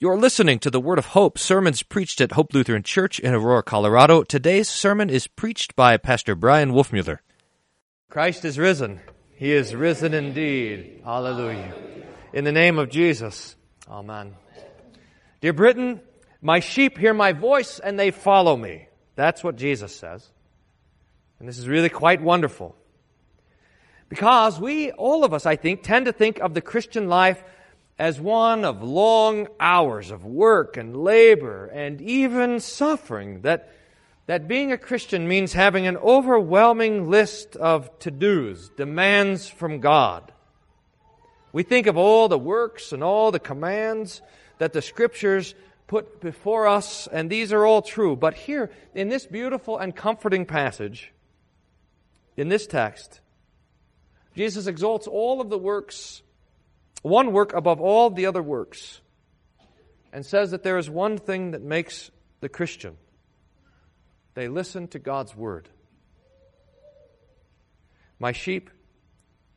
You're listening to the Word of Hope, sermons preached at Hope Lutheran Church in Aurora, Colorado. Today's sermon is preached by Pastor Bryan Wolfmueller. Christ is risen. He is risen indeed. Hallelujah. In the name of Jesus. Amen. Dear Britain, my sheep hear my voice and they follow me. That's what Jesus says. And this is really quite wonderful. Because we, all of us, I think, tend to think of the Christian life as one of long hours of work and labor and even suffering, that, that being a Christian means having an overwhelming list of to dos, demands from God. We think of all the works and all the commands that the scriptures put before us, and these are all true. But here, in this beautiful and comforting passage, in this text, Jesus exalts all of the works one work above all the other works, and says that there is one thing that makes the Christian they listen to God's word. My sheep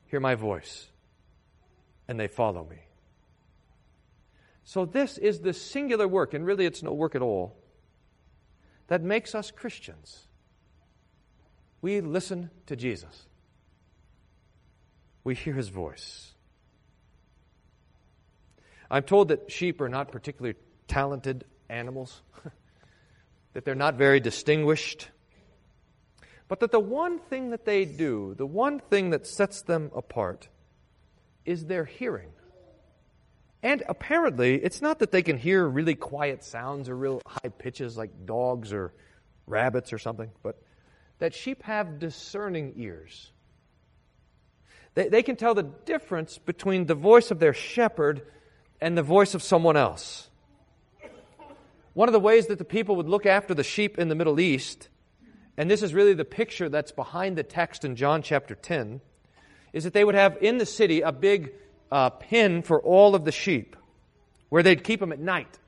hear my voice, and they follow me. So, this is the singular work, and really it's no work at all, that makes us Christians. We listen to Jesus, we hear his voice. I'm told that sheep are not particularly talented animals, that they're not very distinguished, but that the one thing that they do, the one thing that sets them apart, is their hearing. And apparently, it's not that they can hear really quiet sounds or real high pitches like dogs or rabbits or something, but that sheep have discerning ears. They, they can tell the difference between the voice of their shepherd and the voice of someone else. One of the ways that the people would look after the sheep in the Middle East, and this is really the picture that's behind the text in John chapter 10, is that they would have in the city a big uh, pen for all of the sheep where they'd keep them at night.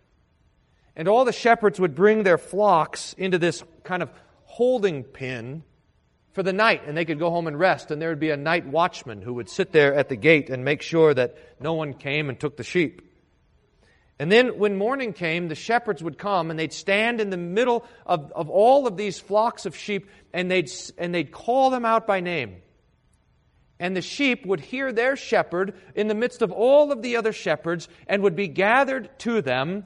And all the shepherds would bring their flocks into this kind of holding pen for the night, and they could go home and rest, and there would be a night watchman who would sit there at the gate and make sure that no one came and took the sheep. And then when morning came, the shepherds would come and they'd stand in the middle of, of all of these flocks of sheep and they'd, and they'd call them out by name. And the sheep would hear their shepherd in the midst of all of the other shepherds and would be gathered to them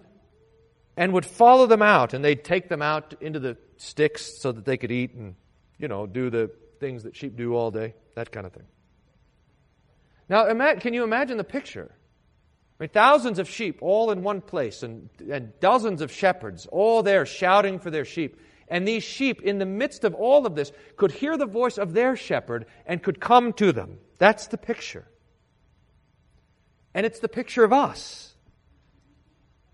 and would follow them out. And they'd take them out into the sticks so that they could eat and you know, do the things that sheep do all day, that kind of thing. Now, can you imagine the picture? I mean, thousands of sheep all in one place and, and dozens of shepherds all there shouting for their sheep. And these sheep, in the midst of all of this, could hear the voice of their shepherd and could come to them. That's the picture. And it's the picture of us.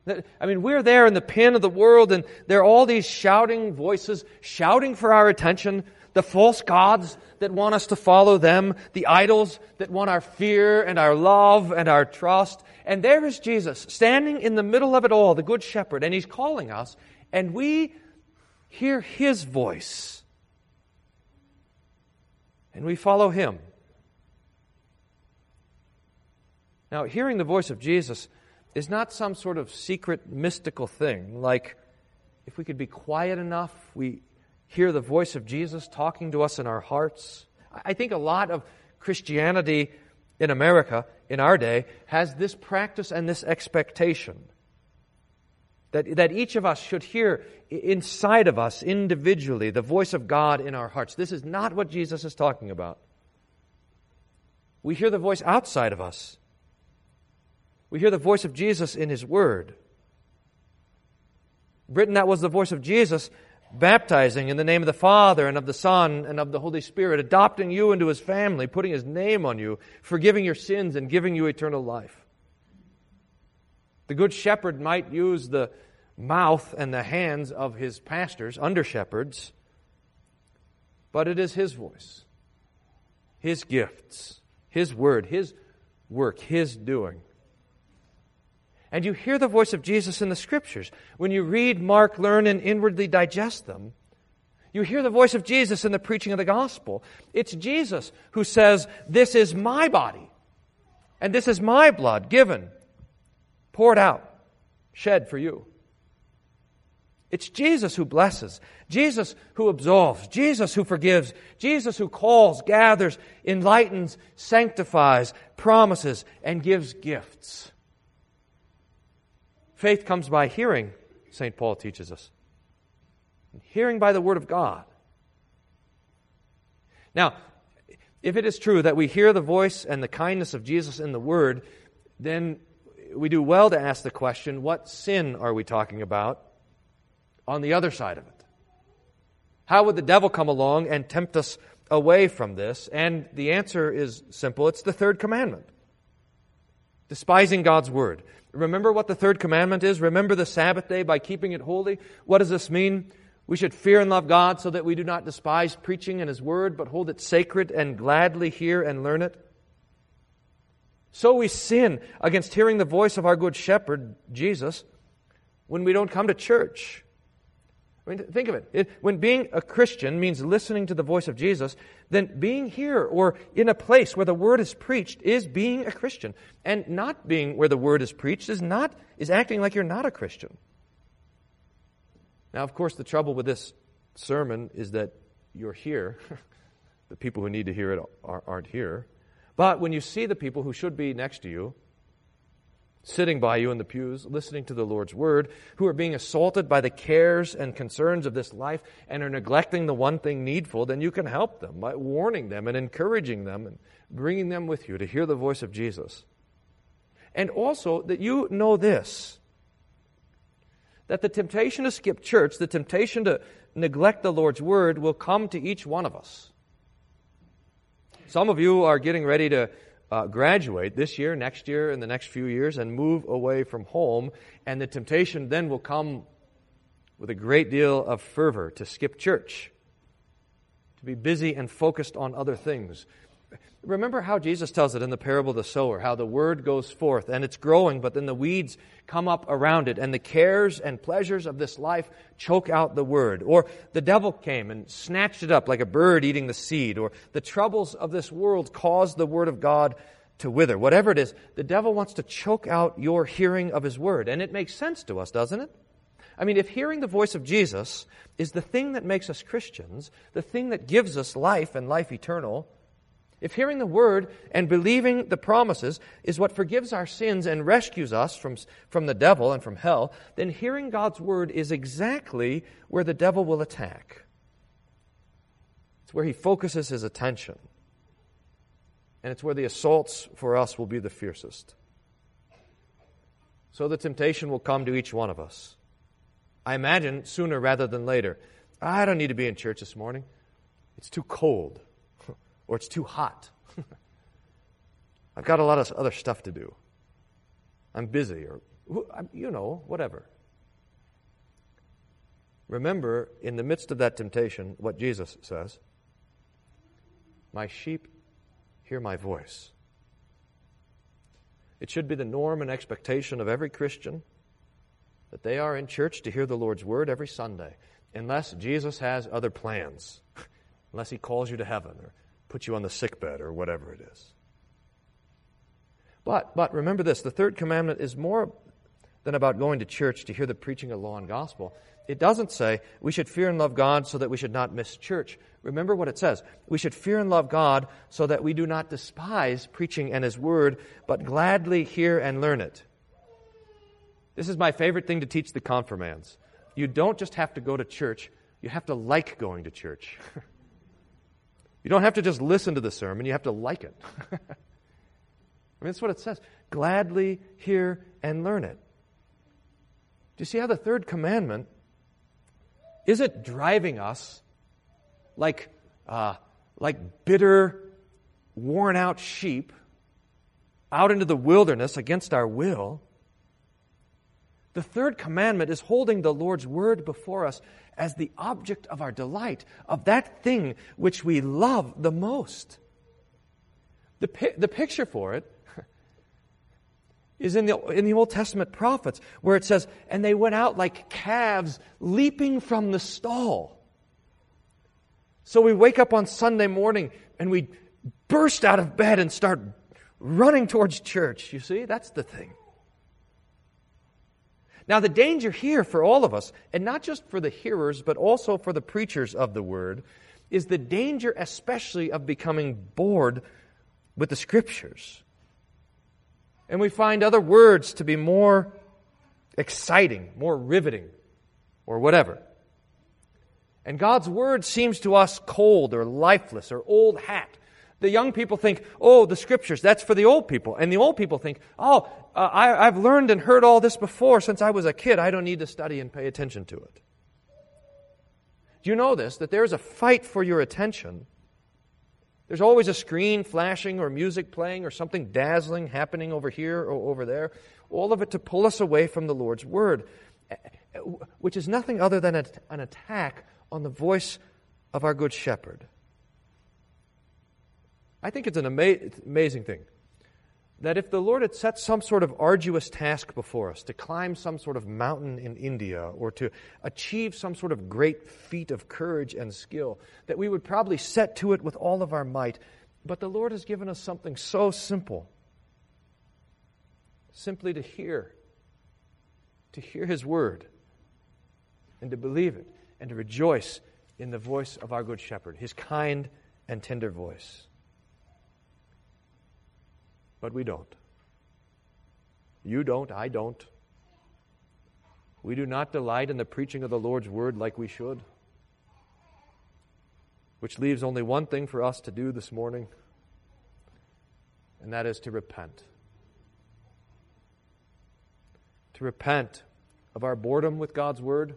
I mean, we're there in the pen of the world, and there are all these shouting voices shouting for our attention. The false gods that want us to follow them, the idols that want our fear and our love and our trust. And there is Jesus standing in the middle of it all, the Good Shepherd, and He's calling us, and we hear His voice. And we follow Him. Now, hearing the voice of Jesus is not some sort of secret mystical thing. Like, if we could be quiet enough, we hear the voice of Jesus talking to us in our hearts. I think a lot of Christianity in America, in our day, has this practice and this expectation. That, that each of us should hear inside of us, individually, the voice of God in our hearts. This is not what Jesus is talking about. We hear the voice outside of us. We hear the voice of Jesus in His Word. Britain, that was the voice of Jesus baptizing in the name of the Father and of the Son and of the Holy Spirit, adopting you into His family, putting His name on you, forgiving your sins, and giving you eternal life. The Good Shepherd might use the mouth and the hands of his pastors, under shepherds, but it is His voice, His gifts, His word, His work, His doing and you hear the voice of Jesus in the Scriptures. When you read, mark, learn, and inwardly digest them, you hear the voice of Jesus in the preaching of the gospel. It's Jesus who says, This is my body, and this is my blood given, poured out shed for you. It's Jesus who blesses, Jesus who absolves, Jesus who forgives, Jesus who calls, gathers, enlightens, sanctifies, promises, and gives gifts. Faith comes by hearing, St. Paul teaches us. Hearing by the Word of God. Now, if it is true that we hear the voice and the kindness of Jesus in the Word, then we do well to ask the question what sin are we talking about? on the other side of it? How would the devil come along and tempt us away from this? And the answer is simple it's the third commandment despising God's word. Remember what the third commandment is? Remember the Sabbath day by keeping it holy? What does this mean? We should fear and love God so that we do not despise preaching and His word, but hold it sacred and gladly hear and learn it. So we sin against hearing the voice of our good shepherd, Jesus, when we don't come to church. I mean, think of it. it. When being a Christian means listening to the voice of Jesus, then being here or in a place where the word is preached is being a Christian. And not being where the word is preached is not is acting like you're not a Christian. Now, of course, the trouble with this sermon is that you're here. the people who need to hear it aren't here. But when you see the people who should be next to you, sitting by you in the pews, listening to the Lord's word, who are being assaulted by the cares and concerns of this life and are neglecting the one thing needful, then you can help them by warning them and encouraging them and bringing them with you to hear the voice of Jesus. And also that you know this that the temptation to skip church, the temptation to neglect the Lord's word, will come to each one of us. Some of you are getting ready to uh, graduate this year, next year, in the next few years, and move away from home. And the temptation then will come with a great deal of fervor to skip church, to be busy and focused on other things, Remember how Jesus tells it in the parable of the sower, how the word goes forth and it's growing, but then the weeds come up around it, and the cares and pleasures of this life choke out the word. Or the devil came and snatched it up like a bird eating the seed, or the troubles of this world caused the word of God to wither. Whatever it is, the devil wants to choke out your hearing of his word. And it makes sense to us, doesn't it? I mean, if hearing the voice of Jesus is the thing that makes us Christians, the thing that gives us life and life eternal, if hearing the word and believing the promises is what forgives our sins and rescues us from, from the devil and from hell, then hearing God's word is exactly where the devil will attack. It's where he focuses his attention. And it's where the assaults for us will be the fiercest. So the temptation will come to each one of us. I imagine sooner rather than later. I don't need to be in church this morning. It's too cold or it's too hot. I've got a lot of other stuff to do. I'm busy, or, you know, whatever. Remember, in the midst of that temptation, what Jesus says My sheep hear my voice. It should be the norm and expectation of every Christian that they are in church to hear the Lord's word every Sunday, unless Jesus has other plans, unless he calls you to heaven or put you on the sick bed or whatever it is. But, but remember this the third commandment is more than about going to church to hear the preaching of law and gospel. It doesn't say we should fear and love God so that we should not miss church. Remember what it says. We should fear and love God so that we do not despise preaching and His word, but gladly hear and learn it. This is my favorite thing to teach the confirmands. You don't just have to go to church, you have to like going to church. You don't have to just listen to the sermon, you have to like it. I mean, that's what it says. Gladly hear and learn it. Do you see how the third commandment is it driving us like, uh, like bitter, worn out sheep out into the wilderness against our will? The third commandment is holding the Lord's word before us as the object of our delight, of that thing which we love the most. The, the picture for it is in the, in the Old Testament prophets, where it says, And they went out like calves leaping from the stall. So we wake up on Sunday morning and we burst out of bed and start running towards church. You see, that's the thing. Now, the danger here for all of us, and not just for the hearers, but also for the preachers of the word, is the danger, especially, of becoming bored with the scriptures. And we find other words to be more exciting, more riveting, or whatever. And God's word seems to us cold or lifeless or old hat. The young people think, oh, the scriptures, that's for the old people. And the old people think, oh, uh, I, I've learned and heard all this before since I was a kid. I don't need to study and pay attention to it. Do you know this? That there's a fight for your attention. There's always a screen flashing or music playing or something dazzling happening over here or over there. All of it to pull us away from the Lord's Word, which is nothing other than an attack on the voice of our Good Shepherd. I think it's an ama- amazing thing that if the Lord had set some sort of arduous task before us, to climb some sort of mountain in India or to achieve some sort of great feat of courage and skill, that we would probably set to it with all of our might. But the Lord has given us something so simple simply to hear, to hear His word, and to believe it, and to rejoice in the voice of our Good Shepherd, His kind and tender voice but we don't. You don't, I don't. We do not delight in the preaching of the Lord's word like we should. Which leaves only one thing for us to do this morning, and that is to repent. To repent of our boredom with God's word,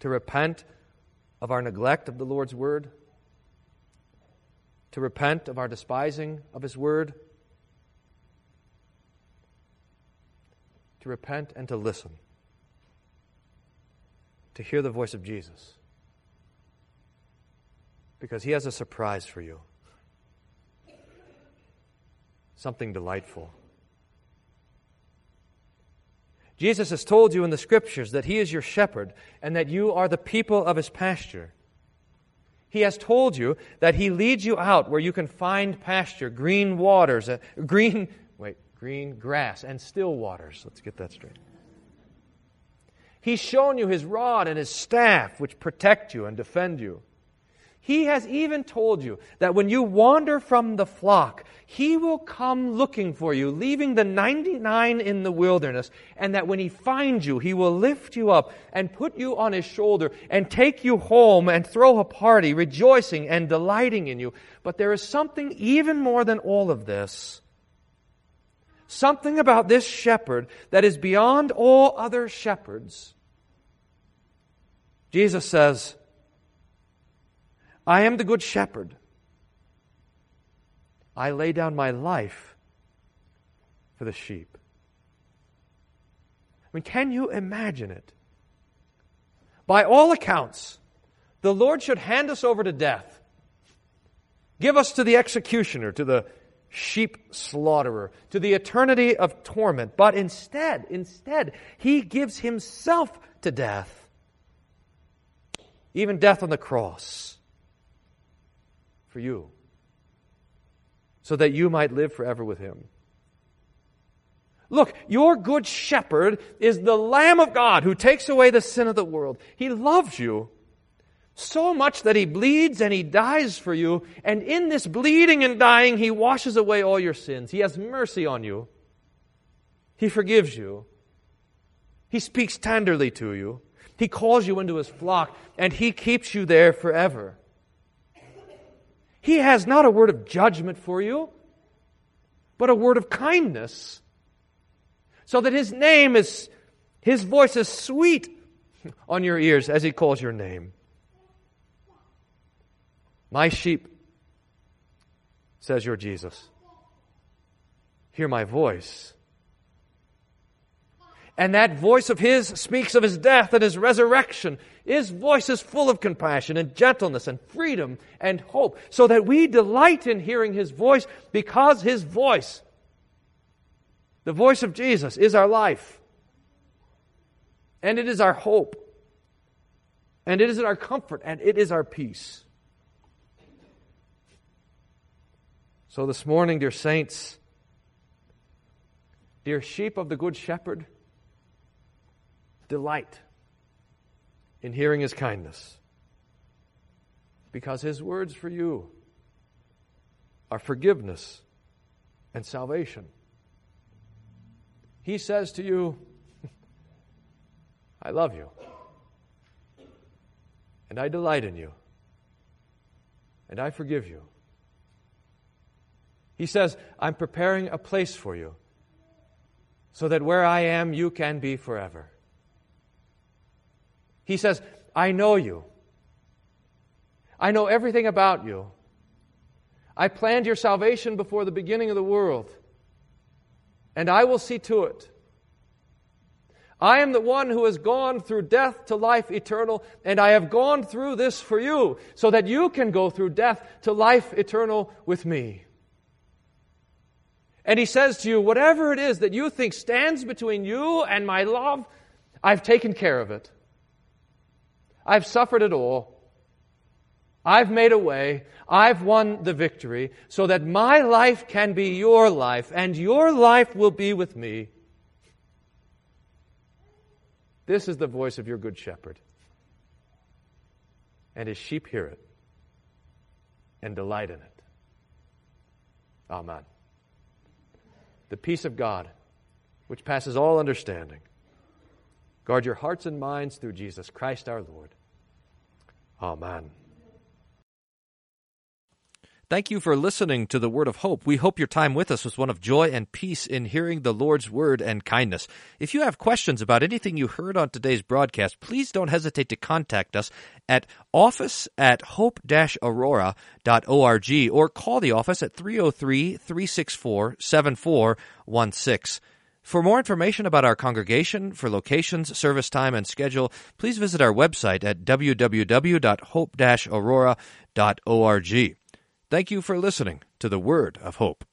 to repent of our neglect of the Lord's word, to repent of our despising of His word, to repent and to listen, to hear the voice of Jesus. Because He has a surprise for you, something delightful. Jesus has told you in the scriptures that He is your shepherd and that you are the people of His pasture. He has told you that He leads you out where you can find pasture, green waters, uh, green, wait, green grass, and still waters. Let's get that straight. He's shown you His rod and His staff, which protect you and defend you. He has even told you that when you wander from the flock, He will come looking for you, leaving the 99 in the wilderness, and that when He finds you, He will lift you up and put you on His shoulder and take you home and throw a party, rejoicing and delighting in you. But there is something even more than all of this. Something about this shepherd that is beyond all other shepherds. Jesus says, I am the good shepherd. I lay down my life for the sheep. I mean, can you imagine it? By all accounts, the Lord should hand us over to death, give us to the executioner, to the sheep slaughterer, to the eternity of torment. But instead, instead, he gives himself to death, even death on the cross for you, so that you might live forever with him. Look, your good shepherd is the Lamb of God who takes away the sin of the world. He loves you so much that he bleeds and he dies for you. And in this bleeding and dying, he washes away all your sins. He has mercy on you. He forgives you. He speaks tenderly to you. He calls you into his flock and he keeps you there forever. He has not a word of judgment for you, but a word of kindness. So that his name is, his voice is sweet on your ears as he calls your name. My sheep, says your Jesus, hear my voice. And that voice of his speaks of his death and his resurrection. His voice is full of compassion and gentleness and freedom and hope, so that we delight in hearing his voice because his voice, the voice of Jesus, is our life. And it is our hope. And it is our comfort. And it is our peace. So this morning, dear saints, dear sheep of the Good Shepherd, delight in hearing his kindness. Because his words for you are forgiveness and salvation. He says to you, I love you, and I delight in you, and I forgive you. He says, I'm preparing a place for you so that where I am, you can be forever. He says, I know you. I know everything about you. I planned your salvation before the beginning of the world, and I will see to it. I am the one who has gone through death to life eternal, and I have gone through this for you, so that you can go through death to life eternal with me. And he says to you, whatever it is that you think stands between you and my love, I've taken care of it. I've suffered it all. I've made a way. I've won the victory so that my life can be your life and your life will be with me. This is the voice of your good shepherd. And his sheep hear it and delight in it. Amen. The peace of God, which passes all understanding, guard your hearts and minds through Jesus Christ our Lord. Amen. Thank you for listening to the Word of Hope. We hope your time with us was one of joy and peace in hearing the Lord's Word and kindness. If you have questions about anything you heard on today's broadcast, please don't hesitate to contact us at office at hope-aurora.org or call the office at 303-364-7416. For more information about our congregation, for locations, service time, and schedule, please visit our website at www.hope-aurora.org. Thank you for listening to the Word of Hope.